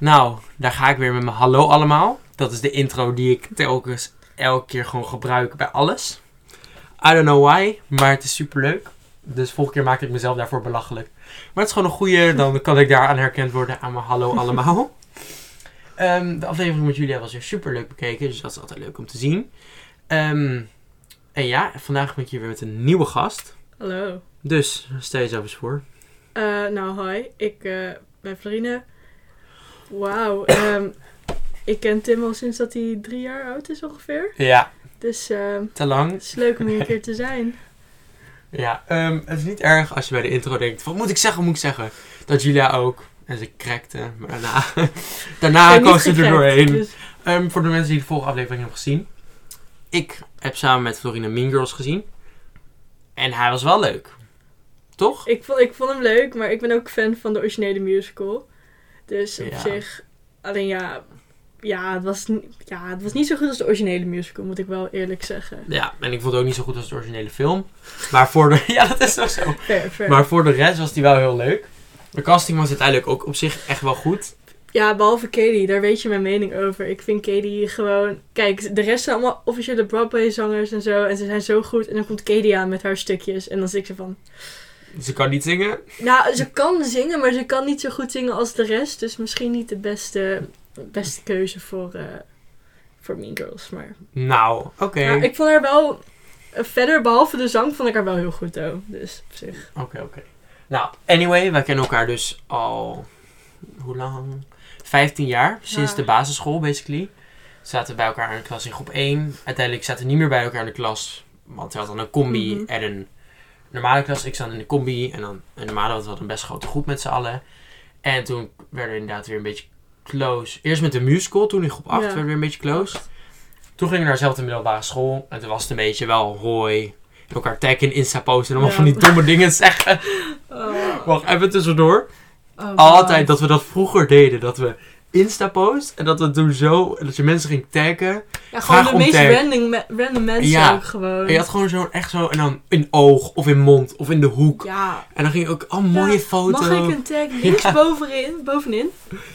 Nou, daar ga ik weer met mijn hallo allemaal. Dat is de intro die ik telkens elke keer gewoon gebruik bij alles. I don't know why, maar het is super leuk. Dus volgende keer maak ik mezelf daarvoor belachelijk. Maar het is gewoon een goede, dan kan ik daaraan herkend worden aan mijn hallo allemaal. Ehm, de aflevering met Julia was weer super leuk bekeken, dus dat is altijd leuk om te zien. Ehm, en ja, vandaag ben ik hier weer met een nieuwe gast. Hallo. Dus stel jezelf eens voor. Eh, nou, hi. Ik eh, ben Florine. Wauw. ehm, ik ken Tim al sinds dat hij drie jaar oud is ongeveer. Ja, Dus ehm, te lang. het is leuk om hier een keer te zijn. Ja, ehm, het is niet erg als je bij de intro denkt: wat moet ik zeggen, wat moet ik zeggen? Dat Julia ook. En ze crackte, maar daarna, daarna kwam ze er doorheen. dus- voor de mensen die de vorige aflevering hebben gezien. Ik heb samen met Florina Mean Girls gezien. En hij was wel leuk. Toch? ik, vond, ik vond hem leuk, maar ik ben ook fan van de originele musical. Dus op zich, alleen ja, ja het, was, ja, het was niet zo goed als de originele musical, moet ik wel eerlijk zeggen. Ja, en ik vond het ook niet zo goed als de originele film. Maar voor de... Ja, dat is toch zo. Fair, fair. Maar voor de rest was die wel heel leuk. De casting was uiteindelijk ook op zich echt wel goed. Ja, behalve Katie, daar weet je mijn mening over. Ik vind Katie gewoon... Kijk, de rest zijn allemaal officiële Broadway-zangers en zo. En ze zijn zo goed. En dan komt Katie aan met haar stukjes. En dan zit ik zo van... Ze kan niet zingen. Nou, ze kan zingen, maar ze kan niet zo goed zingen als de rest. Dus misschien niet de beste, beste keuze voor, eh, voor Mean Girls. Maar Nou, oké. Maar ik vond haar wel... eh, verder, behalve de zang, vond ik haar wel heel goed, though. Dus op zich... Oké, oké. Nou, anyway, wij kennen elkaar dus al. Hoe lang? 15 jaar. Sinds Ja. de basisschool, basically. Zaten bij elkaar in de klas in groep 1. Uiteindelijk zaten we niet meer bij elkaar in de klas. Want we hadden een combi Mhm. en een normale klas. Ik zat in de combi. En dan een normale, want we hadden een best grote groep met z'n allen. En toen werden we inderdaad weer een beetje close. Eerst met de musical, toen in groep 8 Ja. werden we weer een beetje close. Toen gingen we naar dezelfde middelbare school. En toen was het een beetje wel hoi. Elkaar taggen in Insta posten en allemaal Ja. van die domme dingen zeggen. Oh, Wacht, even tussendoor. oh, Altijd dat we dat vroeger deden. Dat we Insta-post. En dat we toen zo... Dat je mensen ging taggen. Ja, gewoon vraag de meest tag. random, random mensen Ja. ook gewoon. En je had gewoon zo echt zo... En dan in oog of in mond of in de hoek. Ja, En dan ging je ook... Oh, mooie Ja, foto. Mag ik een tag links bovenin, bovenin?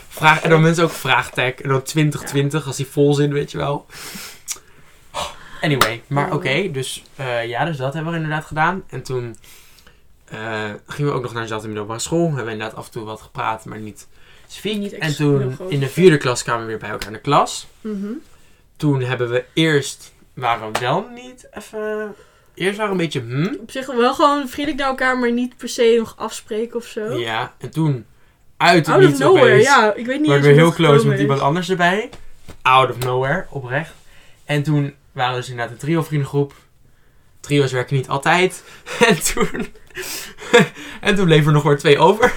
Vraag, en dan mensen ook vraagtag. En dan 2020 als die vol zit, weet je wel. Anyway, maar oké. dus eh, ja, dus dat hebben we inderdaad gedaan. En toen eh, gingen we ook nog naar dezelfde middelbare school. Hebben we inderdaad af en toe wat gepraat, maar niet Niet en toen in de vierde klas kwamen we weer bij elkaar in de klas. Mhm. Toen hebben we eerst, waren we wel niet even... Eerst waren we een beetje hm. Op zich wel gewoon vriendelijk naar elkaar, maar niet per se nog afspreken of zo. Ja, en toen uit het Out of nowhere, opeens, ja. Ik weet niet waren eens we hoe heel close met is. iemand anders erbij. Out of nowhere, oprecht. En toen waren we dus inderdaad een trio vriendengroep. Trio's werken niet altijd. En toen... en toen bleven er nog maar twee over.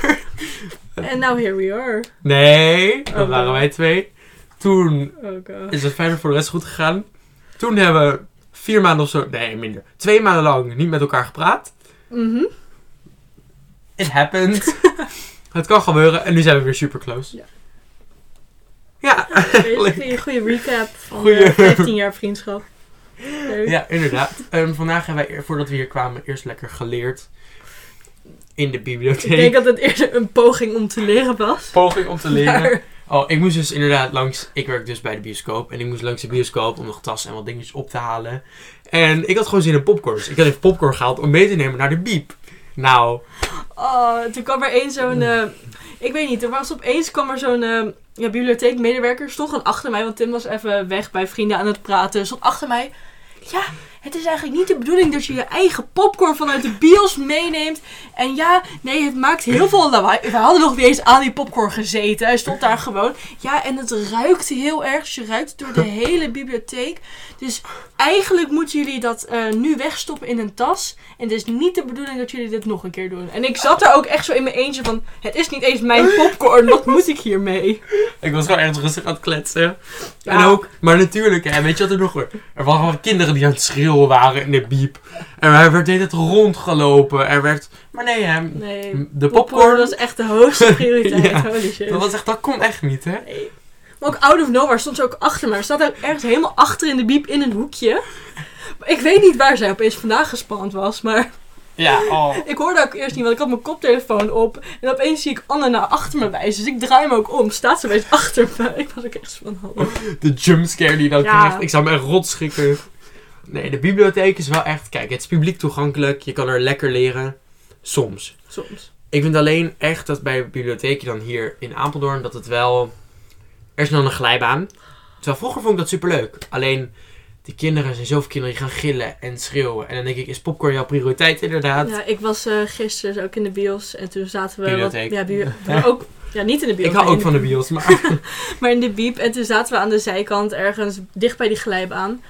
En now here we are. Nee, dat Oh, waren wow. wij twee. Toen Oh is het verder voor de rest goed gegaan. Toen hebben we vier maanden of zo... Nee, minder. Twee maanden lang niet met elkaar gepraat. Mhm. It happened. het kan gebeuren. En nu zijn we weer super close. Ja. Ja. Een goede recap van Goeie- eh, 15 jaar vriendschap. Leuk. Ja, inderdaad. Ehm, vandaag hebben wij, voordat we hier kwamen, eerst lekker geleerd. In de bibliotheek. Ik denk dat het eerder een poging om te leren was. Poging om te leren. Maar- Oh, ik moest dus inderdaad langs... Ik werk dus bij de bioscoop. En ik moest langs de bioscoop om nog tassen en wat dingetjes op te halen. En ik had gewoon zin in popcorn. Dus ik had even popcorn gehaald om mee te nemen naar de biep. Nou, Oh, toen kwam er één zo'n... eh, ik weet niet, er was opeens kwam er zo'n eh, ja, bibliotheekmedewerker. Stond gewoon achter mij, want Tim was even weg bij vrienden aan het praten. Stond achter mij. Ja, het is eigenlijk niet de bedoeling dat je je eigen popcorn vanuit de bios meeneemt. En ja, nee, het maakt heel veel lawaai. We hadden nog niet eens aan die popcorn gezeten. Hij stond daar gewoon. Ja, en het ruikt heel erg. Dus je ruikt door de hele bibliotheek. Dus eigenlijk moeten jullie dat eh, nu wegstoppen in een tas. En het is niet de bedoeling dat jullie dit nog een keer doen. En ik zat daar ook echt zo in mijn eentje van... Het is niet eens mijn popcorn, wat moet ik hiermee? ik was gewoon echt rustig aan het kletsen. Ja. En ook, maar natuurlijk, hè, weet je wat er nog... Er waren gewoon kinderen die aan het schreeuwen waren in de biep. En er werd hele tijd rondgelopen. Er werd... Maar nee, hè, Nee, de popcorn popcorn... was echt de hoogste prioriteit. Ja. Holy shit. Dat was echt, dat kon echt niet, hè? Nee. Maar ook out of nowhere stond ze ook achter me. Ze staat ook ergens helemaal achter in de biep in een hoekje. Ik weet niet waar zij opeens vandaan gespand was, maar... Ja, oh. Ik hoorde ook eerst niet, want ik had mijn koptelefoon op. En opeens zie ik Anne naar achter me wijzen. Dus ik draai me ook om. Staat ze opeens achter me. Ik was ook echt van, hallo. De jumpscare die dan Ja. krijgt. Ik zou me echt rot schrikken. Nee, de bibliotheek is wel echt... Kijk, het is publiek toegankelijk. Je kan er lekker leren. Soms. Soms. Ik vind alleen echt dat bij de bibliotheek dan hier in Apeldoorn... dat het wel... Er is dan een glijbaan. Terwijl vroeger vond ik dat superleuk. Alleen... Die kinderen zijn zoveel kinderen die gaan gillen en schreeuwen. En dan denk ik, is popcorn jouw prioriteit inderdaad? Ja, ik was eh, gisteren dus ook in de bios. En toen zaten we... Wat, ja, bio, ook... Ja, niet in de bios. ik hou ook van de bios, maar... Maar in de biep. En toen zaten we aan de zijkant ergens dicht bij die glijbaan.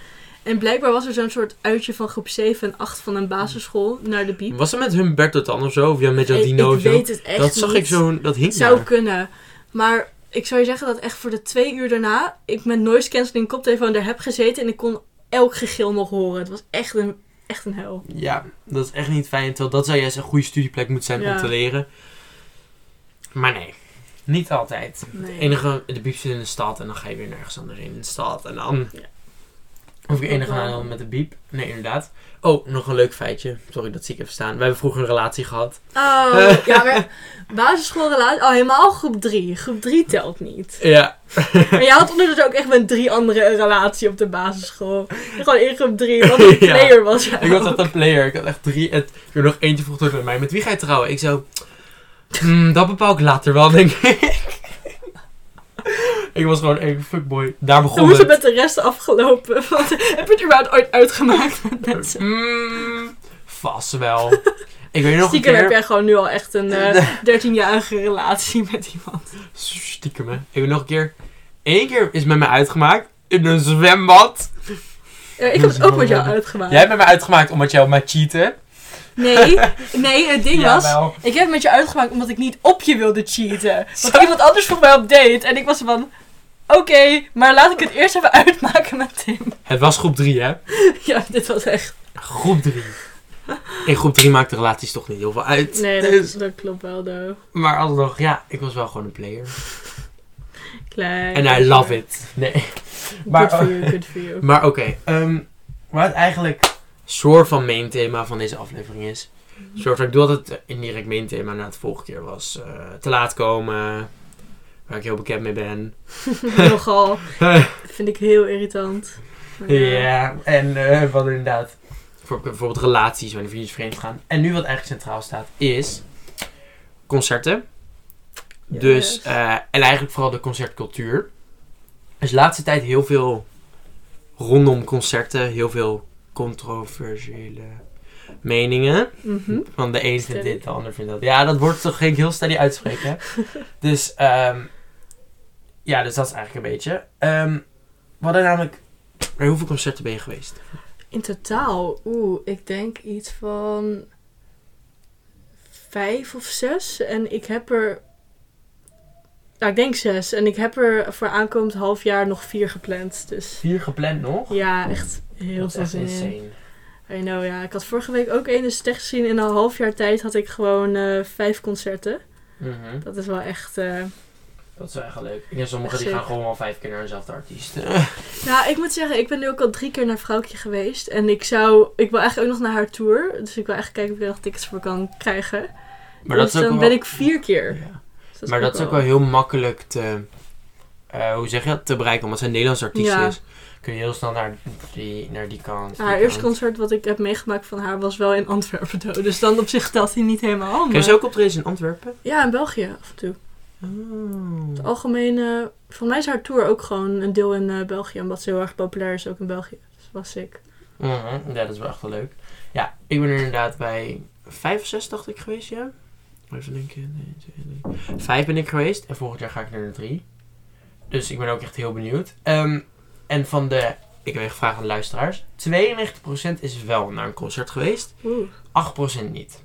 En blijkbaar was er zo'n soort uitje van groep 7 en 8 van een basisschool naar de biep. Was het met Humberto dan of zo? Of ja, met Ik, Jadino ik zo? weet het echt Dat zag niet. ik zo... Dat hing zou daar. kunnen. Maar ik zou je zeggen dat echt voor de twee uur daarna ik met noise cancelling koptelefoon daar heb gezeten en ik kon elk gegil nog horen. Het was echt een, echt een hel. Ja, dat is echt niet fijn. Terwijl dat zou juist een goede studieplek moeten zijn om te leren. Maar nee, niet altijd. Nee. Het enige, de biep zit in de stad en dan ga je weer nergens anders heen in de stad. En dan Ja. Hoef ik enige met de biep. Nee, inderdaad. Oh, nog een leuk feitje. Sorry, dat zie ik even staan. We hebben vroeger een relatie gehad. Oh, ja, maar basisschoolrelatie, oh helemaal groep 3. Groep 3 telt niet. Ja. Maar jij had ondertussen ook echt met drie anderen een relatie op de basisschool. Gewoon in groep 3, wat een Ja. player was jij Ik was echt een player. Ik had echt drie. Ik heb nog eentje vroeg terug met mij. Met wie ga je trouwen? Ik zo... "Hmm, dat bepaal ik later wel, denk ik. Ik was gewoon een fuckboy. Daar begon Hoe is het met de rest afgelopen? Want, heb je het überhaupt ooit uitgemaakt met mensen? Mm, vast wel. Ik weet nog een Stiekem heb keer... jij gewoon nu al echt een eh 13-jarige relatie met iemand. Stiekem, hè. Ik weet nog een keer... Eén keer is met mij uitgemaakt. In een zwembad. Ja, ik heb het ook met jou uitgemaakt. Jij hebt met mij uitgemaakt omdat jij op mij cheaten. Nee, nee, het ding was... Jawel. Ik heb het met je uitgemaakt omdat ik niet op je wilde cheaten. Want iemand anders vroeg mij op date. En ik was van... Oké, maar laat ik het eerst even uitmaken met Tim. Het was groep 3, hè. Ja, dit was echt... Groep 3. In groep 3 maakt de relaties toch niet heel veel uit. Nee, dat, Dus- dat klopt wel, though. Maar alsnog, ja, ik was wel gewoon een player. Klein. En I love it. Nee. Maar, Good for you, good for you. maar oké, ehm, wat het eigenlijk soort van main thema van deze aflevering is. Soort van, ik doe altijd indirect main thema na het vorige keer was eh, te laat komen. Waar ik heel bekend mee ben. Nogal. Vind ik heel irritant. Ja, en eh, wat inderdaad. Voor bijvoorbeeld relaties wanneer vriendjes vreemd gaan. En nu wat eigenlijk centraal staat is concerten. Yes. Dus, eh, en eigenlijk vooral de concertcultuur. Er is de laatste tijd heel veel rondom concerten, heel veel controversiële meningen. Mhm. Van de een vindt dit, de ander vindt dat. Ja, dat wordt toch geen heel steady uitspreken. dus, ehm, ja, dus dat is eigenlijk een beetje. Ehm we hadden namelijk, hoeveel concerten ben je geweest? In totaal, oeh, ik denk iets van vijf of zes. En ik heb er. Nou, ik denk zes. En ik heb er voor aankomend half jaar nog vier gepland. Dus Vier gepland nog? ja, echt heel dat is veel zin in. insane. I know, ja. Ik had vorige week ook één. Dus echt gezien in een half jaar tijd had ik gewoon eh, vijf concerten. Mhm. Dat is wel echt... eh, Dat is wel leuk. Ik denk sommigen die gaan gewoon wel vijf keer naar dezelfde artiest. Nou, ik moet zeggen, ik ben nu ook al drie keer naar Vrouwtje geweest. En ik zou... Ik wil eigenlijk ook nog naar haar tour. Dus ik wil eigenlijk kijken of ik er nog tickets voor kan krijgen. maar dus dat is ook dan wel... ben ik vier keer. Ja. Dus Maar dat is ook wel heel makkelijk te, eh, hoe zeg je dat, te bereiken. Omdat zij een Nederlands artiest Ja. is. Kun je heel snel naar die, naar die kant. die Haar eerste kant. concert wat ik heb meegemaakt van haar was wel in Antwerpen. Dus dan op zich telt hij niet helemaal. Kun je ze ook optreden in Antwerpen? Ja, in België af en toe. Oh. Het algemene... Volgens mij is haar tour ook gewoon een deel in eh, België. Omdat ze heel erg populair is ook in België. Dus dat was sick. Mhm, Ja, dat is wel echt wel leuk. Ja, ik ben er inderdaad bij vijf of zes, dacht ik, geweest, ja. Even denken. Nee, twee, drie. Vijf ben ik geweest en volgend jaar ga ik naar de drie. Dus ik ben ook echt heel benieuwd. Ehm, en van de, ik heb even gevraagd aan de luisteraars. 92% is wel naar een concert geweest, Oeh. 8% niet.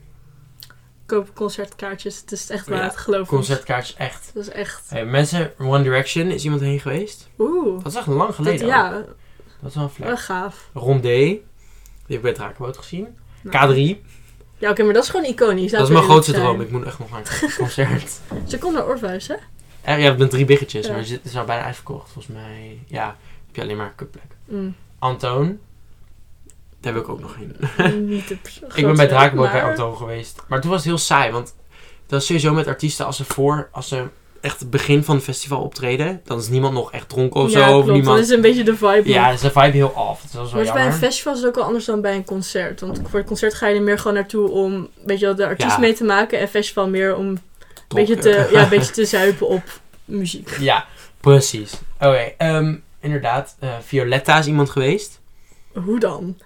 Concertkaartjes. Het is echt Ja, waard, geloof ik. Concertkaartjes echt. Dat is echt... Hey, mensen, One Direction, is iemand heen geweest? Oeh. Dat is echt lang geleden. ja, Dat is wel een wel gaaf. Rondé, die heb ik bij het Rakenboot gezien. Nou. K3, Ja, oké, maar dat is gewoon iconisch. dat is mijn grootste droom. zijn. Ik moet echt nog naar een concert. Ze komt naar Orpheus, hè? Er, ja, met drie biggetjes, Ja. maar het is al bijna uitverkocht. Volgens mij, ja, heb je alleen maar een cupplek. Mm. Antoon, Daar wil ik ook nog heen. Niet de Ik ben bij Drakenboot bij Antoon geweest. Maar toen was het heel saai, want dat is sowieso met artiesten als ze voor, als ze echt het begin van het festival optreden, dan is niemand nog echt dronken of ja, zo. Of klopt. niemand... Dat is een beetje de vibe. Ja, dan is de vibe heel af. Dat is wel Maar bij een festival is het ook wel anders dan bij een concert. Want voor het concert ga je er meer gewoon naartoe om weet je wel, de artiest Ja. mee te maken. En festival meer om een beetje, te, ja, een beetje te zuipen op muziek. Ja, precies. Oké, ehm, inderdaad. eh, Violetta is iemand geweest. Hoe dan?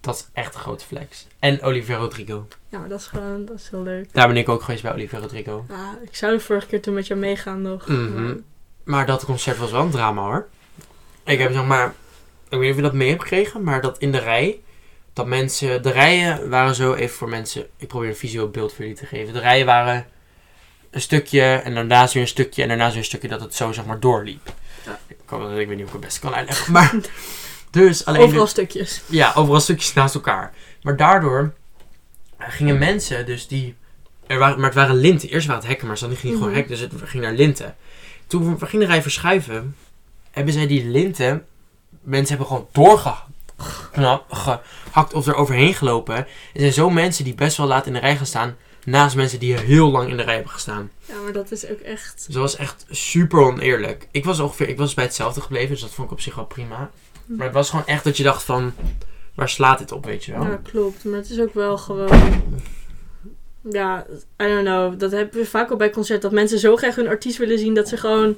Dat is echt een grote flex. En Olivier Rodrigo. Ja, maar dat is gewoon dat is heel leuk. Daar ben ik ook geweest bij Olivier Rodrigo. Ja, ik zou de vorige keer toen met jou meegaan nog. Mhm. Maar- Maar dat concert was wel een drama hoor. Ik heb zeg maar, ik weet niet of je dat mee hebt gekregen, maar dat in de rij, dat mensen, de rijen waren zo, even voor mensen, ik probeer een visueel beeld voor jullie te geven. De rijen waren een stukje en daarnaast weer een stukje en daarnaast weer een stukje dat het zo zeg maar doorliep. Ja. Ik, kan, ik weet niet of ik het best kan uitleggen, maar dus alleen... Overal stukjes. Ja, overal stukjes naast elkaar. Maar daardoor gingen mensen dus die... Er waren, maar het waren linten. Eerst waren het hekken, maar ze hadden niet gewoon Mhm. hek. Dus het ging naar linten. Toen we gingen de rij verschuiven, hebben zij die linten... Mensen hebben gewoon doorgehakt of er overheen gelopen. Er zijn zo mensen die best wel laat in de rij gaan staan... Naast mensen die heel lang in de rij hebben gestaan. Ja, maar dat is ook echt... Dus dat was echt super oneerlijk. Ik was ongeveer, ik was bij hetzelfde gebleven, dus dat vond ik op zich wel prima. Maar het was gewoon echt dat je dacht van, waar slaat dit op, weet je wel? Ja, klopt. Maar het is ook wel gewoon... Ja, I don't know. Dat hebben we vaak al bij concert. Dat mensen zo graag hun artiest willen zien dat ze gewoon...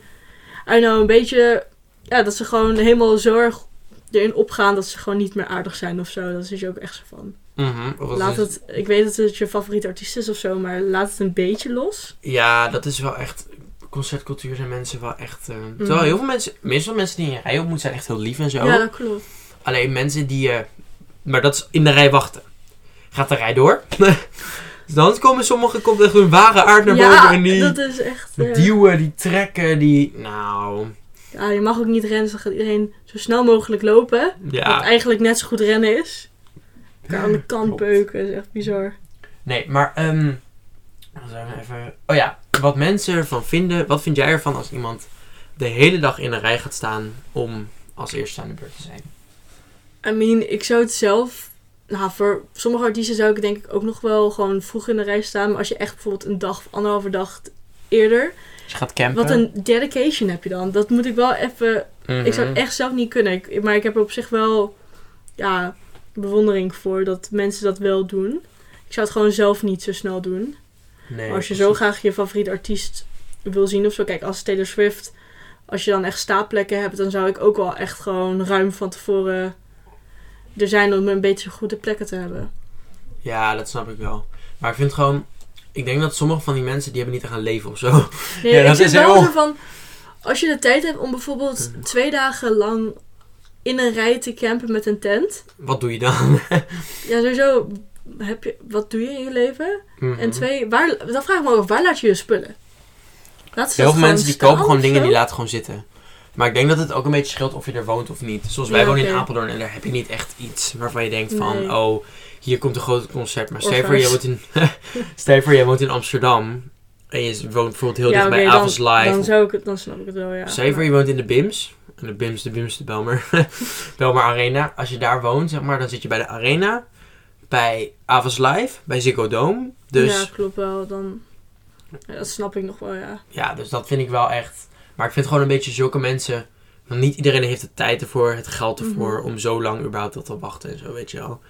I don't know, een beetje... Ja, dat ze gewoon helemaal zo erg erin opgaan dat ze gewoon niet meer aardig zijn of zo. Dat is je ook echt zo van. Mhm, Laat het... Ik weet dat het je favoriete artiest is of zo, maar laat het een beetje los. Ja, dat is wel echt, concertcultuur zijn mensen wel echt... Mhm. Terwijl heel veel mensen, meestal mensen die in je rij op moeten zijn echt heel lief en zo. Ja, dat klopt. Alleen mensen die, eh, maar dat is in de rij wachten. Gaat de rij door? Dus dan komen sommigen, komt echt hun ware aard naar boven Ja, en die dat is echt... eh, duwen, die trekken, die... Nou, ja, je mag ook niet rennen, dus dan gaat iedereen zo snel mogelijk lopen. Wat ja. eigenlijk net zo goed rennen is. Elkaar aan de kant Klopt. beuken, is echt bizar. Nee, maar ehm nou even... Oh ja, wat mensen ervan vinden. Wat vind jij ervan als iemand de hele dag in een rij gaat staan om als eerste aan de beurt te zijn? I mean, ik zou het zelf... Nou, voor sommige artiesten zou ik denk ik ook nog wel gewoon vroeg in de rij staan. Maar als je echt bijvoorbeeld een dag of anderhalve dag eerder... Als je gaat campen. Wat een dedication heb je dan. Dat moet ik wel even... Ik zou het Mhm. echt zelf niet kunnen. Ik- maar ik heb er op zich wel... Ja, bewondering voor dat mensen dat wel doen. Ik zou het gewoon zelf niet zo snel doen. Nee, als je zo graag je favoriete artiest wil zien of zo. Kijk, als Taylor Swift, als je dan echt staapplekken hebt, dan zou ik ook wel echt gewoon ruim van tevoren er zijn om een beetje goede plekken te hebben. Ja, dat snap ik wel. Maar ik vind gewoon... Ik denk dat sommige van die mensen, die hebben niet echt een leven of zo. Nee, Ja, dat is wel heel- zo van, als je de tijd hebt om bijvoorbeeld twee dagen lang in een rij te campen met een tent. Wat doe je dan? Ja, sowieso, heb je, wat doe je in je leven? Mhm. En twee, waar, dan vraag ik me af, waar laat je je spullen? Laat Heel veel mensen die kopen gewoon dingen die laten gewoon zitten. Maar ik denk dat het ook een beetje scheelt of je er woont of niet. Zoals wij Ja, wonen in. Apeldoorn en daar heb je niet echt iets waarvan je denkt van... Nee. Oh, hier komt een groot concert. Maar stel je woont in, voor, jij woont in Amsterdam. En je woont bijvoorbeeld heel Ja, dicht bij Avals Live. dan, zou ik het, dan snap ik het wel, ja. Voor, je woont in de BIMS. En de BIMS, de BIMS, de Belmer. Belmer Arena. Als je daar woont, zeg maar, dan zit je bij de Arena. Bij Avals Live. Bij Ziggo Dome. Dus Ja, klopt wel. Dan... Ja, dat snap ik nog wel, ja. Ja, dus dat vind ik wel echt. Maar ik vind gewoon een beetje zulke mensen. Want niet iedereen heeft de tijd ervoor, het geld ervoor Mhm. om zo lang überhaupt dat te wachten en zo, weet je wel.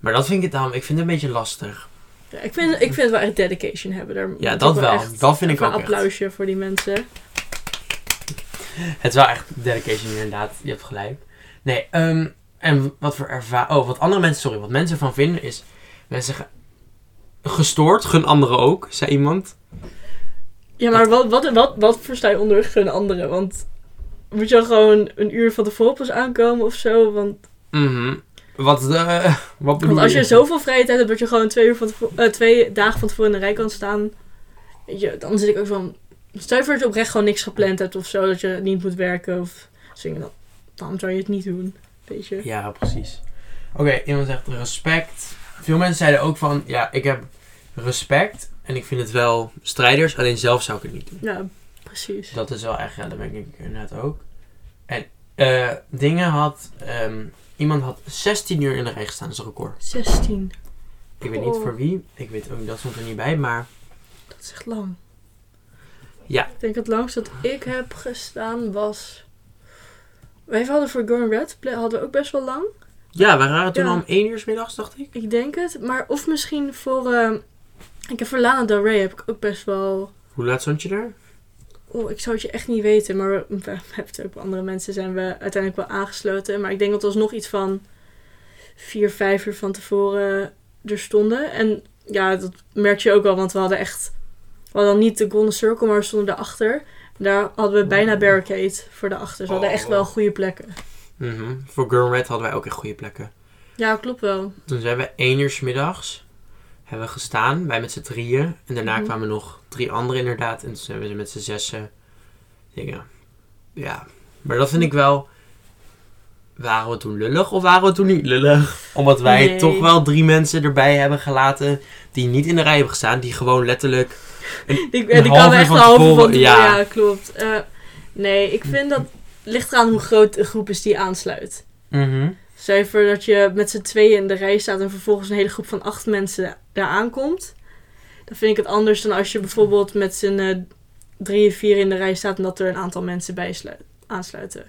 Maar dat vind ik daarom, ik vind het een beetje lastig. ja ik, vind, ik vind het wel echt dedication hebben. Daar Ja, dat wel. echt Dat vind ik ook een echt. applausje voor die mensen. Het is wel echt dedication inderdaad, je hebt gelijk. Nee, ehm, en wat voor ervaring. Oh, wat andere mensen, sorry, wat mensen ervan vinden is. Mensen zeggen. Gestoord, gun anderen ook, zei iemand. Ja, maar wat, wat, wat, wat versta je onder gun anderen? Want moet je dan gewoon een uur van tevoren pas aankomen of zo? Want, Mhm. Wat, eh wat bedoel want als je je? zoveel vrije tijd hebt dat je gewoon twee, uur van eh, twee dagen van tevoren in de rij kan staan. Weet je, dan zit ik ook van... Stel je voor dat je oprecht gewoon niks gepland hebt of zo. Dat je niet moet werken of zingen. Dan, dan zou je het niet doen. Weet je. Ja, precies. Oké, iemand zegt respect. Veel mensen zeiden ook van, ja, ik heb respect en ik vind het wel strijders, alleen zelf zou ik het niet doen. Ja, precies. Dat is wel echt, ja, dat ben ik inderdaad ook. En Eh, dingen had... ehm, iemand had 16 uur in de rij gestaan. Dat is een record. 16. Ik weet niet Oh. voor wie. Ik weet ook, dat stond er niet bij. Maar Dat is echt lang. Ja. Ik denk het langst dat ik heb gestaan was... Wij hadden voor Going Red hadden we ook best wel lang. ja, we waren toen Ja. al om 1 uur 's middags, dacht ik. Ik denk het. Maar of misschien voor... eh, ik heb voor Lana Del Rey heb ik ook best wel... Hoe laat stond je daar? Oh, ik zou het je echt niet weten. Maar we, we hebben het ook andere mensen zijn we uiteindelijk wel aangesloten. Maar ik denk dat we nog iets van vier, vijf uur van tevoren er stonden. En ja, dat merk je ook wel. Want we hadden echt... We hadden dan niet de Golden Circle, maar we stonden daarachter. Daar hadden we bijna barricade voor de achter. We hadden Oh. echt wel goede plekken. Mhm. Voor Girl Red hadden wij ook echt goede plekken. Ja, klopt wel. Toen zijn we 1 uur 's middags hebben we gestaan, wij met z'n drieën. En daarna Mhm. kwamen nog drie anderen inderdaad. En toen zijn we met z'n zessen dingen. Ja, maar dat vind ik wel... Waren we toen lullig of waren we toen niet lullig? Omdat wij Nee. toch wel drie mensen erbij hebben gelaten die niet in de rij hebben gestaan. Die gewoon letterlijk... Die, die Een kan echt een halve van ja. Ja, klopt. Eh, nee, ik vind dat... ligt eraan hoe groot de groep is die aansluit. Voor dat je met z'n tweeën in de rij staat en vervolgens een hele groep van acht mensen daar aankomt. Dan vind ik het anders dan als je bijvoorbeeld met z'n eh, drieën, vier in de rij staat en dat er een aantal mensen bij sluit- aansluiten.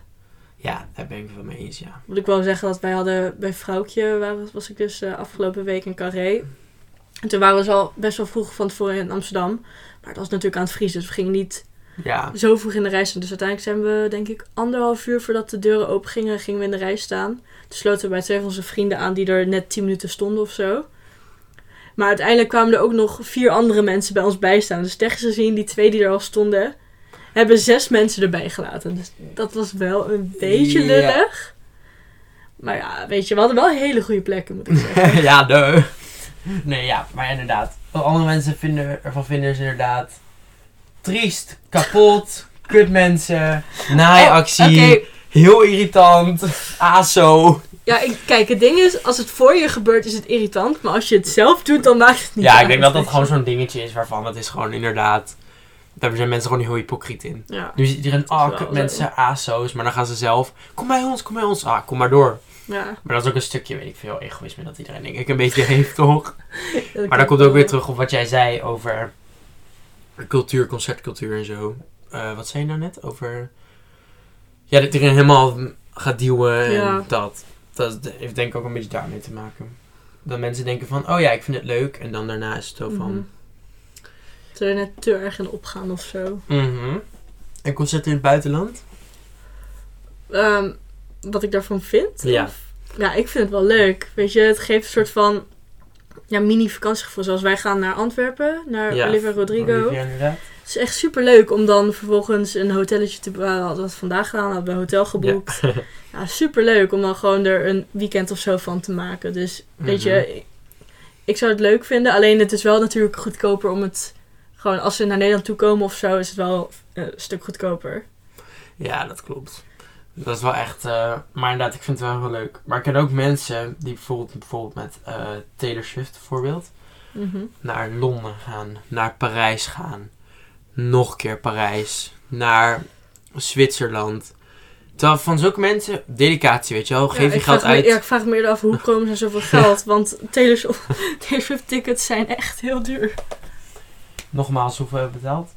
Ja, daar ben ik het wel mee eens, ja. Moet ik wel zeggen dat wij hadden bij Vrouwtje, waar was ik dus eh, afgelopen week in Carré. En toen waren we dus al best wel vroeg van tevoren in Amsterdam. Maar dat was natuurlijk aan het vriezen, dus we gingen niet Ja, zo vroeg in de rij staan. Dus uiteindelijk zijn we, denk ik, anderhalf uur voordat de deuren open gingen, gingen we in de rij staan. Toen sloten we bij twee van onze vrienden aan die er net tien minuten stonden of zo. Maar uiteindelijk kwamen er ook nog vier andere mensen bij ons bijstaan. Dus technisch gezien, die twee die er al stonden, hebben zes mensen erbij gelaten. Dus dat was wel een beetje Ja. lullig. Maar ja, weet je, we hadden wel hele goede plekken, moet ik zeggen. ja, de. Nee, ja, maar inderdaad. Wat andere mensen vinden, ervan vinden is inderdaad triest, kapot, kut mensen, naaiactie, Oh, heel irritant, aso. ja, ik, kijk, het ding is, als het voor je gebeurt is het irritant. Maar als je het zelf doet, dan maakt het niet Ja, uit. ik denk dat dat gewoon zo'n dingetje is waarvan het is gewoon inderdaad... Daar zijn mensen gewoon heel hypocriet in. Ja, Nu ziet iedereen, Dat is oh, mensen, aso's, maar dan gaan ze zelf, kom bij ons, kom bij ons. Ah, kom maar door. Ja. Maar dat is ook een stukje, weet ik veel, egoïsme dat iedereen denk ik een beetje heeft, toch? dat Maar dan klopt komt ook weer terug op wat jij zei over cultuur, concertcultuur en zo. Eh, wat zei je nou net? Over. Ja, dat iedereen helemaal gaat duwen en dat. Dat heeft denk ik ook een beetje daarmee te maken. Dat mensen denken van, oh ja, ik vind het leuk. En dan daarna is het zo van... Mhm. Zou je net te erg in opgaan of zo? mhm. En concerten in het buitenland? Ehm, wat ik daarvan vind? Ja. Of- ja, ik vind het wel leuk. Weet je, het geeft een soort van ja, mini-vakantiegevoel. Zoals wij gaan naar Antwerpen, naar Ja, Olivia Rodrigo. Olivia. Het is echt super leuk om dan vervolgens een hotelletje te... We hadden dat vandaag gedaan, hadden we een hotel geboekt. Ja, super leuk om dan gewoon er een weekend of zo van te maken. Dus weet Mhm. je, ik, ik zou het leuk vinden. Alleen het is wel natuurlijk goedkoper om het... Gewoon als ze naar Nederland toe komen of zo, is het wel een stuk goedkoper. Ja, dat klopt. Dat is wel echt... eh, maar inderdaad, ik vind het wel heel leuk. Maar ik ken ook mensen die bijvoorbeeld, bijvoorbeeld met eh, Taylor Swift bijvoorbeeld... Mhm. naar Londen gaan, naar Parijs gaan, nog een keer Parijs, naar Zwitserland. Terwijl van zulke mensen, dedicatie, weet je wel, Ja, geef je geld me- uit. ja, ik vraag me eerder af hoe komen ze zoveel geld? Want Taylor Swift, Taylor Swift tickets zijn echt heel duur. Nogmaals, hoeveel hebben we betaald?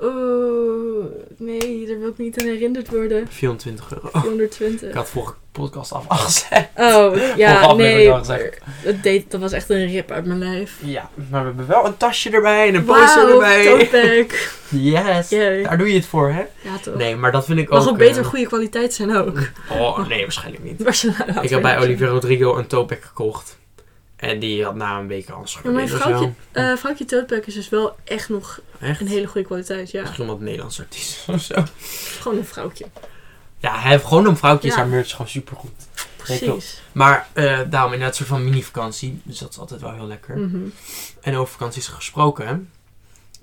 Oh, nee, daar wil ik niet aan herinnerd worden. 24 euro. 420. Ik had vorige podcast af afgezet. Oh, ja, nee. Dat, deed, dat was echt een rip uit mijn lijf. Ja, maar we hebben wel een tasje erbij en een poster Wauw, erbij. Yes. Daar doe je het voor, hè? Ja, toch. Nee, maar dat vind ik Mag ook... ook beter eh, goede kwaliteit zijn ook. Oh, nee, waarschijnlijk niet. Laten Ik heb bij Olivia Rodrigo een bag gekocht. En die had na een week al. Ja, mijn vrouwtje, eh vrouwtje is dus wel echt nog Echt? een hele goede kwaliteit. Ja, Misschien wat Nederlands artiest of zo. gewoon een vrouwtje. Ja, hij heeft gewoon een vrouwtje. Ja. Zijn merch is gewoon supergoed. Precies. Maar eh, daarom inderdaad een soort van mini-vakantie. Dus dat is altijd wel heel lekker. Mhm. En over vakanties gesproken.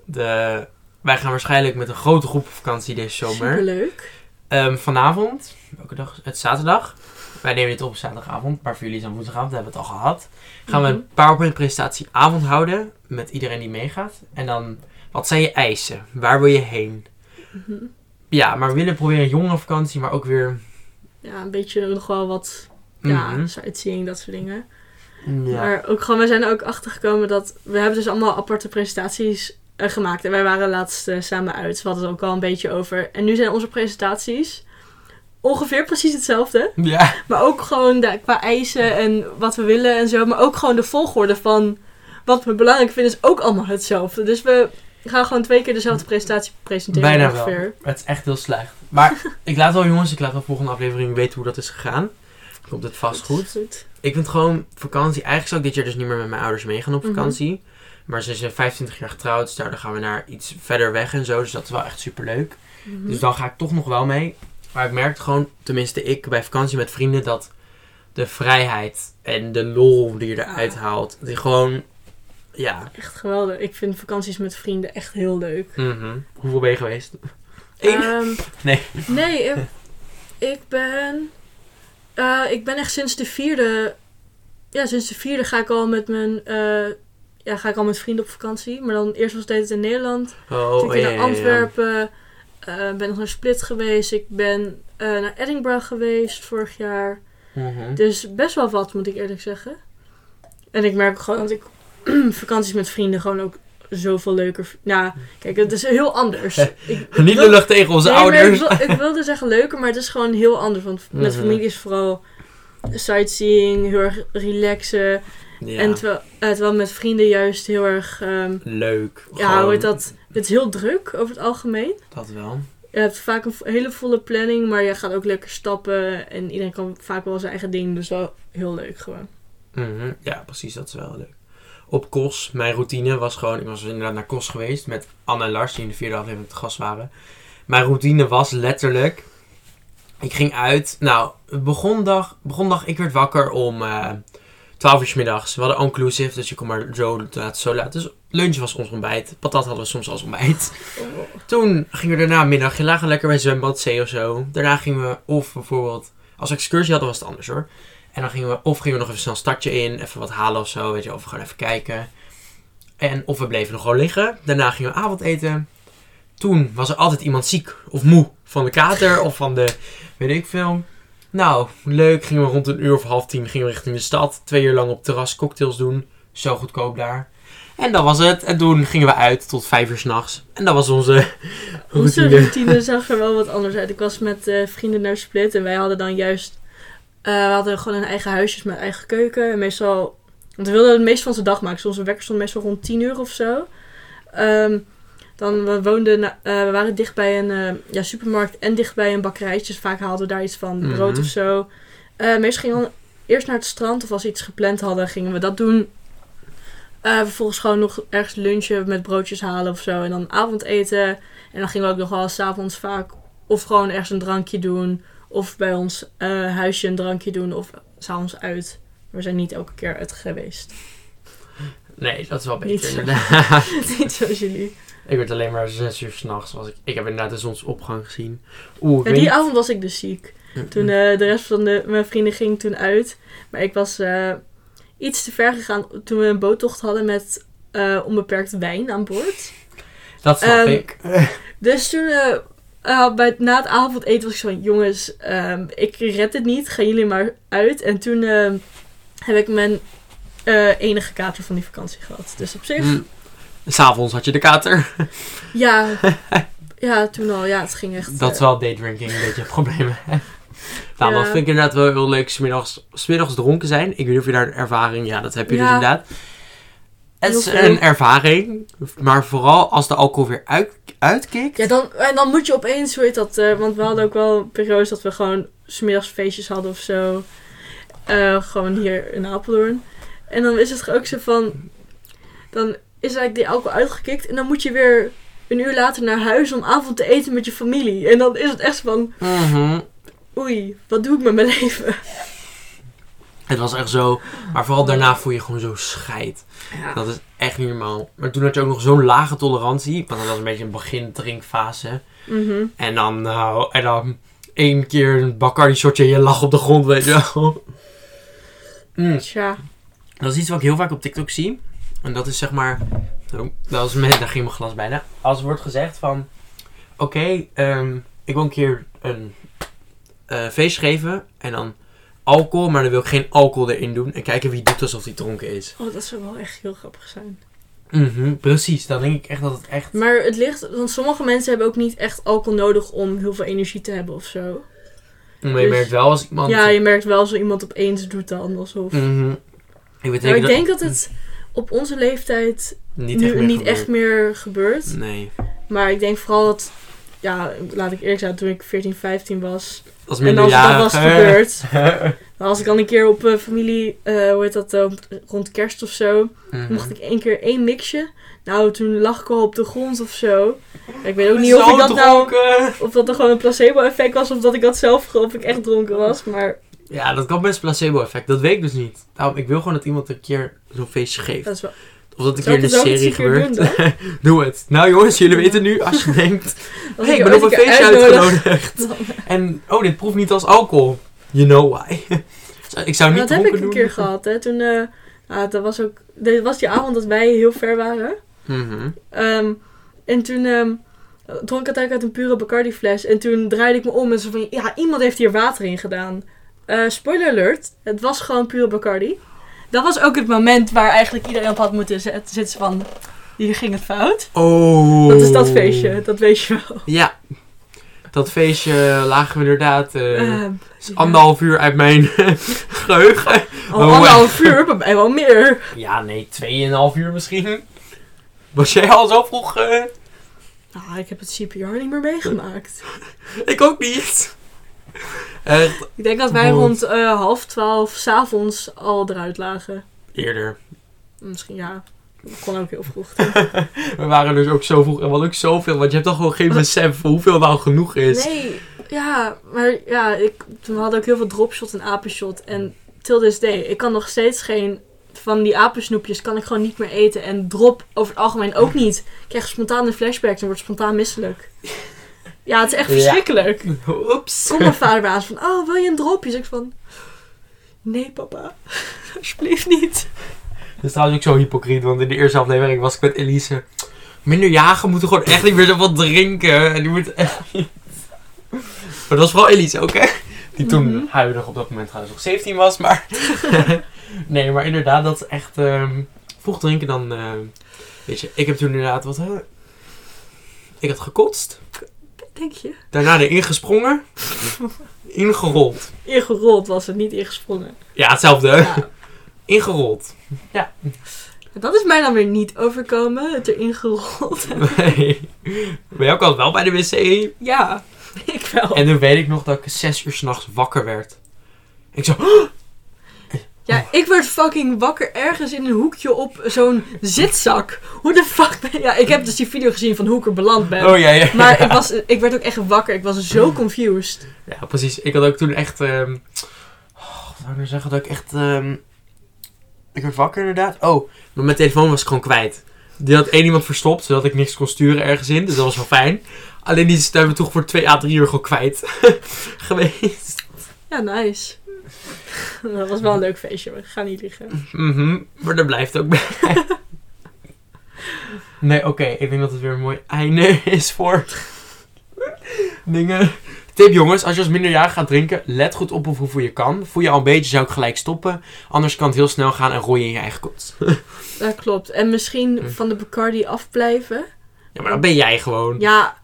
De, wij gaan waarschijnlijk met een grote groep op vakantie deze zomer. Superleuk. Ehm, vanavond, welke dag? Het zaterdag. Wij nemen dit op zaterdagavond, maar voor jullie is het woensdagavond, hebben we het al gehad. Gaan we Mhm. een PowerPoint presentatie avond houden met iedereen die meegaat. En dan, wat zijn je eisen? Waar wil je heen? Mhm. ja, maar we willen proberen een jongere vakantie, maar ook weer... Ja, een beetje nog wel wat ja, Mhm. sightseeing, dat soort dingen. ja. Maar ook gewoon, we zijn er ook achter gekomen dat we hebben dus allemaal aparte presentaties eh, gemaakt. En wij waren laatst eh, samen uit. We hadden het ook al een beetje over. En nu zijn onze presentaties ongeveer precies hetzelfde. ja. Maar ook gewoon de, qua eisen en wat we willen en zo. Maar ook gewoon de volgorde van wat we belangrijk vinden is ook allemaal hetzelfde. Dus we gaan gewoon twee keer dezelfde presentatie presenteren Bijna wel. ongeveer. Het is echt heel slecht. Maar ik laat wel, jongens, ik laat wel volgende aflevering weten hoe dat is gegaan. Komt het vast goed. Ik vind gewoon vakantie. Eigenlijk zou ik dit jaar dus niet meer met mijn ouders meegaan op Mhm. vakantie. Maar ze zijn 25 jaar getrouwd, dus daardoor gaan we naar iets verder weg en zo. Dus dat is wel echt super leuk. Mhm. Dus dan ga ik toch nog wel mee. Maar ik merk gewoon, tenminste ik bij vakantie met vrienden, dat de vrijheid en de lol die je eruit haalt, die gewoon, ja. Echt geweldig. Ik vind vakanties met vrienden echt heel leuk. mhm. Hoeveel ben je geweest? Eén? Ehm, Nee. Nee, ik, ik ben. eh, ik ben echt sinds de vierde. Ja, sinds de vierde ga ik al met mijn. eh, ja, ga ik al met vrienden op vakantie. Maar dan eerst was het altijd in Nederland. Oh, Toen ik ja, naar ja, ja. Antwerpen. Eh, ben nog naar Split geweest. Ik ben eh, naar Edinburgh geweest vorig jaar. Mhm. Dus best wel wat, moet ik eerlijk zeggen. En ik merk gewoon dat ik vakanties met vrienden gewoon ook zoveel leuker. Nou, kijk, het is heel anders. Ik, Niet wil- lullig tegen onze Nee, ouders. Ik, wil- ik wilde zeggen leuker, maar het is gewoon heel anders. Want met Mhm. familie is vooral sightseeing, heel erg relaxen. Ja, En terwijl, eh, terwijl met vrienden juist heel erg... ehm, leuk. ja, hoe heet dat? Het is heel druk over het algemeen. Dat wel. Je hebt vaak een hele volle planning, maar je gaat ook lekker stappen. En iedereen kan vaak wel zijn eigen ding, dus wel heel leuk gewoon. Mhm. Ja, precies, dat is wel leuk. Op Kos, mijn routine was gewoon... Ik was inderdaad naar Kos geweest met Anne en Lars, die in de vierde aflevering te gast waren. Mijn routine was letterlijk... Ik ging uit... Nou, begon dag, begon dag... Ik werd wakker om eh 12 uur 's middags. We hadden all-inclusive, dus je kon maar zo laat, zo laat. Dus lunch was ons ontbijt. Patat hadden we soms als ontbijt. Toen gingen we daarna middag, je lagen lekker bij zwembad C of zo. Daarna gingen we of bijvoorbeeld, als we excursie hadden was het anders hoor. En dan gingen we, of gingen we nog even snel een stadje in, even wat halen of zo, weet je, of gewoon even kijken. En of we bleven nog gewoon liggen. Daarna gingen we avondeten. Toen was er altijd iemand ziek of moe van de kater of van de, weet ik veel. Nou, leuk. Gingen we rond een uur of half tien gingen we richting de stad. Twee uur lang op terras cocktails doen. Zo goedkoop daar. En dat was het. En toen gingen we uit tot vijf uur s'nachts. En dat was onze Onze routine. routine zag er wel wat anders uit. Ik was met eh, vrienden naar Split en wij hadden dan juist... eh, we hadden gewoon een eigen huisjes met eigen keuken. En meestal... Want we wilden het meest van onze dag maken. Dus onze wekker stond meestal rond 10 uur of zo. Ehm, dan we woonden... eh, we waren dicht bij een eh, ja, supermarkt en dicht bij een bakkerijtje. Dus vaak haalden we daar iets van brood Mhm. of zo. Eh, meestal gingen we eerst naar het strand. Of als we iets gepland hadden, gingen we dat doen. Vervolgens gewoon nog ergens lunchen met broodjes halen of zo. En dan avondeten. En dan gingen we ook nog wel s'avonds vaak of gewoon ergens een drankje doen. Of bij ons huisje een drankje doen. Of s'avonds uit. We zijn niet elke keer uit geweest. Nee, dat is wel Niet beter zo. niet zoals jullie. Ik werd alleen maar zes uur s'nachts. Ik, ik heb inderdaad de zonsopgang gezien. Oeh, Ja, die avond was ik dus ziek. Toen eh, de rest van de, mijn vrienden ging toen uit. Maar ik was eh, iets te ver gegaan toen we een boottocht hadden met eh, onbeperkt wijn aan boord. Dat snap Ehm, ik. Dus toen, bij, na het avondeten was ik zo van, jongens, ehm, ik red het niet, gaan jullie maar uit. En toen ehm, heb ik mijn enige kater van die vakantie gehad. Dus op zich, Mm. S'avonds had je de kater. ja, ja, toen al, ja, het ging echt... Dat is eh, wel daydrinking een beetje het probleem. nou, Ja. dat vind ik inderdaad wel heel leuk. Smiddags, smiddags dronken zijn. Ik weet niet of je daar een ervaring... Ja, dat heb je dus inderdaad. Het is een ervaring. Maar vooral als de alcohol weer uit, uitkikt. Ja, dan, en dan moet je opeens, hoe heet dat, eh, want we hadden ook wel periodes dat we gewoon smiddags feestjes hadden of zo. Eh, gewoon hier in Apeldoorn. En dan is het ook zo van, dan is eigenlijk die alcohol uitgekikt en dan moet je weer een uur later naar huis om avond te eten met je familie. En dan is het echt van, Mhm. oei, wat doe ik met mijn leven? Het was echt zo. Maar vooral daarna voel je gewoon zo scheid. Ja. Dat is echt niet normaal. Maar toen had je ook nog zo'n lage tolerantie. Want dat was een beetje een begin drinkfase. Mhm. En dan, nou, en dan één keer een Bacardi shotje en je lag op de grond, weet je wel. Mm. Tja. Dat is iets wat ik heel vaak op TikTok zie. En dat is zeg maar, oh, dat was met, daar ging mijn glas bijna. Als er wordt gezegd van, oké, ehm, ik wil een keer een eh, feest geven en dan alcohol, maar dan wil ik geen alcohol erin doen. En kijken wie doet alsof hij dronken is. Oh, dat zou wel echt heel grappig zijn. Mhm, precies, dan denk ik echt dat het echt... Maar het ligt, want sommige mensen hebben ook niet echt alcohol nodig om heel veel energie te hebben of zo. Maar je dus- merkt wel als iemand... Ja, je merkt wel zo iemand opeens doet dan alsof. Mhm. Ik Nou, ik dat- denk dat het op onze leeftijd niet nu echt meer niet gebeurt. echt meer gebeurt. Nee. Maar ik denk vooral dat, ja, laat ik eerlijk zijn, toen ik 14, 15 was. Als En als dat was gebeurd. Dan was ik dan een keer op eh, familie, eh, hoe heet dat, eh, rond kerst of zo. Mhm. Mocht ik één keer één mixje. Nou, toen lag ik al op de grond of zo. Ik weet ook niet of ik dat nou, of dat er gewoon een placebo-effect was, of dat ik dat zelf, of ik echt dronken was. Maar Ja, dat kan best placebo-effect. Dat weet ik dus niet. Daarom, ik wil gewoon dat iemand een keer zo'n feestje geeft. dat is wel... Of dat een keer in de het serie gebeurt. Doe het. Nou jongens, jullie weten nu, als je denkt... Hey, ik ben op een feestje uitgenodigd. En, oh, dit proeft niet als alcohol. You know why. ik zou niet dat heb ik een doen. keer gehad, hè. Toen, ah, dat was ook... Dit was die avond dat wij heel ver waren. Ehm, en toen ehm, dronk ik uiteindelijk uit een pure Bacardi fles. En toen draaide ik me om en zo van... Ja, iemand heeft hier water in gedaan. Eh, spoiler alert. Het was gewoon pure Bacardi. Dat was ook het moment waar eigenlijk iedereen op had moeten zitten van... Hier ging het fout. Oh. Dat is dat feestje. Dat weet je wel. Ja. Dat feestje lagen we inderdaad is ja. anderhalf uur uit mijn geheugen. Al Oh, anderhalf uur, bij mij wel meer. Ja, nee, tweeënhalf uur misschien. Was jij al zo vroeg? Nou, ik heb het CPR niet meer meegemaakt. Ik ook niet. Echt Ik denk dat wij rond eh, half twaalf s'avonds al eruit lagen. eerder. Misschien ja. Dat kon ook heel vroeg. We waren dus ook zo vroeg en hadden ook zoveel. Want je hebt toch gewoon geen besef hoeveel nou genoeg is. Nee, ja, maar ja, ik, we hadden ook heel veel dropshot en apenshot. En till this day, ik kan nog steeds geen van die apensnoepjes kan ik gewoon niet meer eten. En drop over het algemeen ook niet. Ik krijg spontane flashbacks en word spontaan misselijk. Ja, het is echt Ja. verschrikkelijk. Oeps. Kom mijn vader bij aan van, oh, wil je een dropje? Dus ik van, nee papa, alsjeblieft niet. Dat is trouwens ook zo hypocriet, want in de eerste aflevering was ik met Elise. Minderjarigen moeten gewoon echt niet meer zoveel drinken. En die moeten echt niet. Maar dat was vooral Elise ook, hè? Die toen Mhm. huidig op dat moment trouwens nog 17 was, maar... nee, maar inderdaad, dat is echt... ehm, vroeg drinken dan... ehm, weet je, ik heb toen inderdaad wat... hè, ik had gekotst. Denk je? Daarna erin gesprongen. Ingerold. Ingerold was het, niet ingesprongen. Ja, hetzelfde. Ja. Ingerold. Dat is mij dan weer niet overkomen, het erin gerold. Nee. Ben je ook altijd wel bij de wc? Ja, ik wel. En toen weet ik nog dat ik zes uur s'nachts wakker werd. Ik zo, Ja, ik werd fucking wakker ergens in een hoekje op zo'n zitzak. Hoe de fuck ben Ja, ik heb dus die video gezien van hoe ik er beland ben. oh ja, ja. Maar ik, was, ik werd ook echt wakker. Ik was zo confused. Ja, precies. Ik had ook toen echt, ehm oh, wat zou ik nou zeggen, dat ik echt, ehm ik werd wakker inderdaad. Oh, maar mijn telefoon was gewoon kwijt. Die had één iemand verstopt, zodat ik niks kon sturen ergens in. Dus dat was wel fijn. Alleen die zijn we toch voor 2 à 3 uur gewoon kwijt geweest. Ja, nice. Dat was wel een leuk feestje, maar ik ga niet liegen. Mhm, maar dat blijft ook bij. nee, oké. ik denk dat het weer een mooi einde is voor dingen. Tip jongens, als je als minderjarig gaat drinken, let goed op hoeveel je kan. Voel je al een beetje, zou ik gelijk stoppen. Anders kan het heel snel gaan en rooi je in je eigen kot. Dat klopt. En misschien Hm. van de Bacardi afblijven. Ja, maar dan ben jij gewoon. Ja,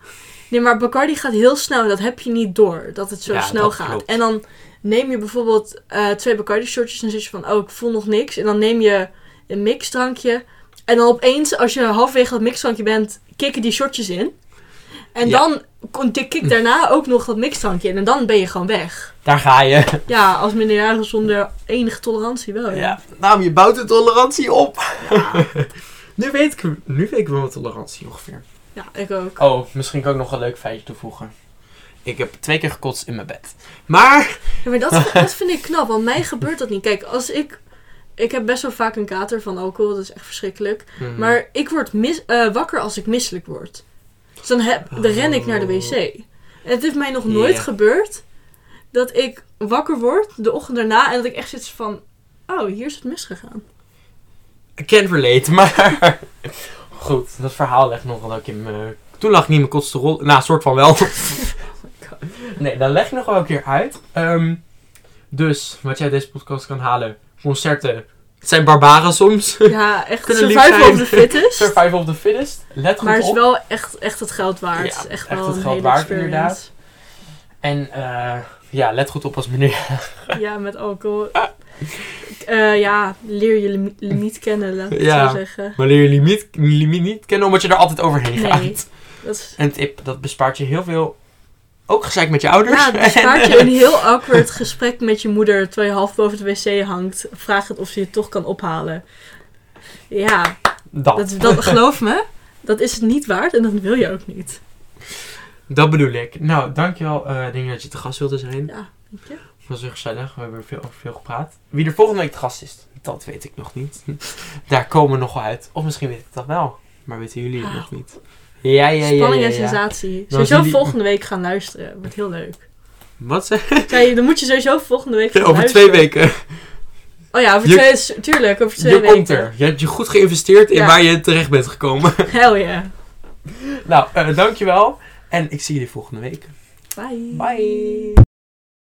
nee, maar Bacardi gaat heel snel. Dat heb je niet door, dat het zo Ja, snel dat gaat. klopt. En dan neem je bijvoorbeeld eh, twee Bacardi-shotjes en zit je van, oh, ik voel nog niks. En dan neem je een mixdrankje. En dan opeens, als je halverwege dat mixdrankje bent, kicken die shotjes in. En Ja. dan kick daarna ook nog dat mixdrankje in. En dan ben je gewoon weg. Daar ga je. Ja, als minderjarige zonder enige tolerantie wel. Ja. Ja, nou, je bouwt de tolerantie op. Ja, Nu weet ik, nu weet ik wel wat tolerantie ongeveer. ja, ik ook. Oh, misschien kan ik nog een leuk feitje toevoegen. Ik heb twee keer gekotst in mijn bed. Maar... Ja, maar dat, dat vind ik knap, want mij gebeurt dat niet. Kijk, als ik... Ik heb best wel vaak een kater van alcohol, dat is echt verschrikkelijk. Mhm. Maar ik word mis, eh, wakker als ik misselijk word. Dus dan, heb, dan ren ik naar de wc. En het heeft mij nog nooit gebeurd dat ik wakker word de ochtend daarna en dat ik echt zit van... Oh, hier is het misgegaan. I can't relate, maar... Goed, dat verhaal legt nogal ik in mijn... Toen lag niet mijn kotste rol. Nou, soort van wel. Nee, dan leg je nog wel een keer uit. Ehm, dus, wat jij uit deze podcast kan halen. Concerten. Het zijn barbaren soms. Ja, echt survival of the fittest. Survival of the fittest. Let goed Maar het is op. wel echt, echt het geld waard. Ja, echt echt wel het geld waard, experience. inderdaad. En eh, ja, let goed op als meneer. Ja, met alcohol. Eh, ja, leer je limi- limiet kennen, laat ik Ja. zo zeggen. Maar leer je limiet, limiet niet kennen omdat je er altijd overheen Nee. gaat. Dat is, En tip, dat bespaart je heel veel. Ook gezeik met je ouders. ja, het bespaart je een heel awkward gesprek met je moeder terwijl je half boven de wc hangt. Vraag het of ze je toch kan ophalen. Ja, dat. dat, dat, geloof me, dat is het niet waard en dat wil je ook niet. Dat bedoel ik. Nou, dankjewel eh dingen dat je te gast wilde zijn. Ja, weet je? Was weer gezellig. We hebben veel, over veel gepraat. Wie er volgende week te gast is, dat weet ik nog niet. Daar komen we nog wel uit. Of misschien weet ik dat wel. Maar weten jullie het Ah. nog niet. Ja, ja, ja. Spanning ja, en ja. sensatie. Sowieso volgende week gaan luisteren. Wordt heel leuk. Wat zeg je, dan moet je sowieso volgende week gaan Over luisteren. twee weken. Oh ja, over Je- twee, tuurlijk, over twee Je weken. komt er. Je hebt je goed geïnvesteerd in Ja. waar je terecht bent gekomen. Hell yeah. nou, eh, dankjewel. En ik zie jullie volgende week. Bye. Bye.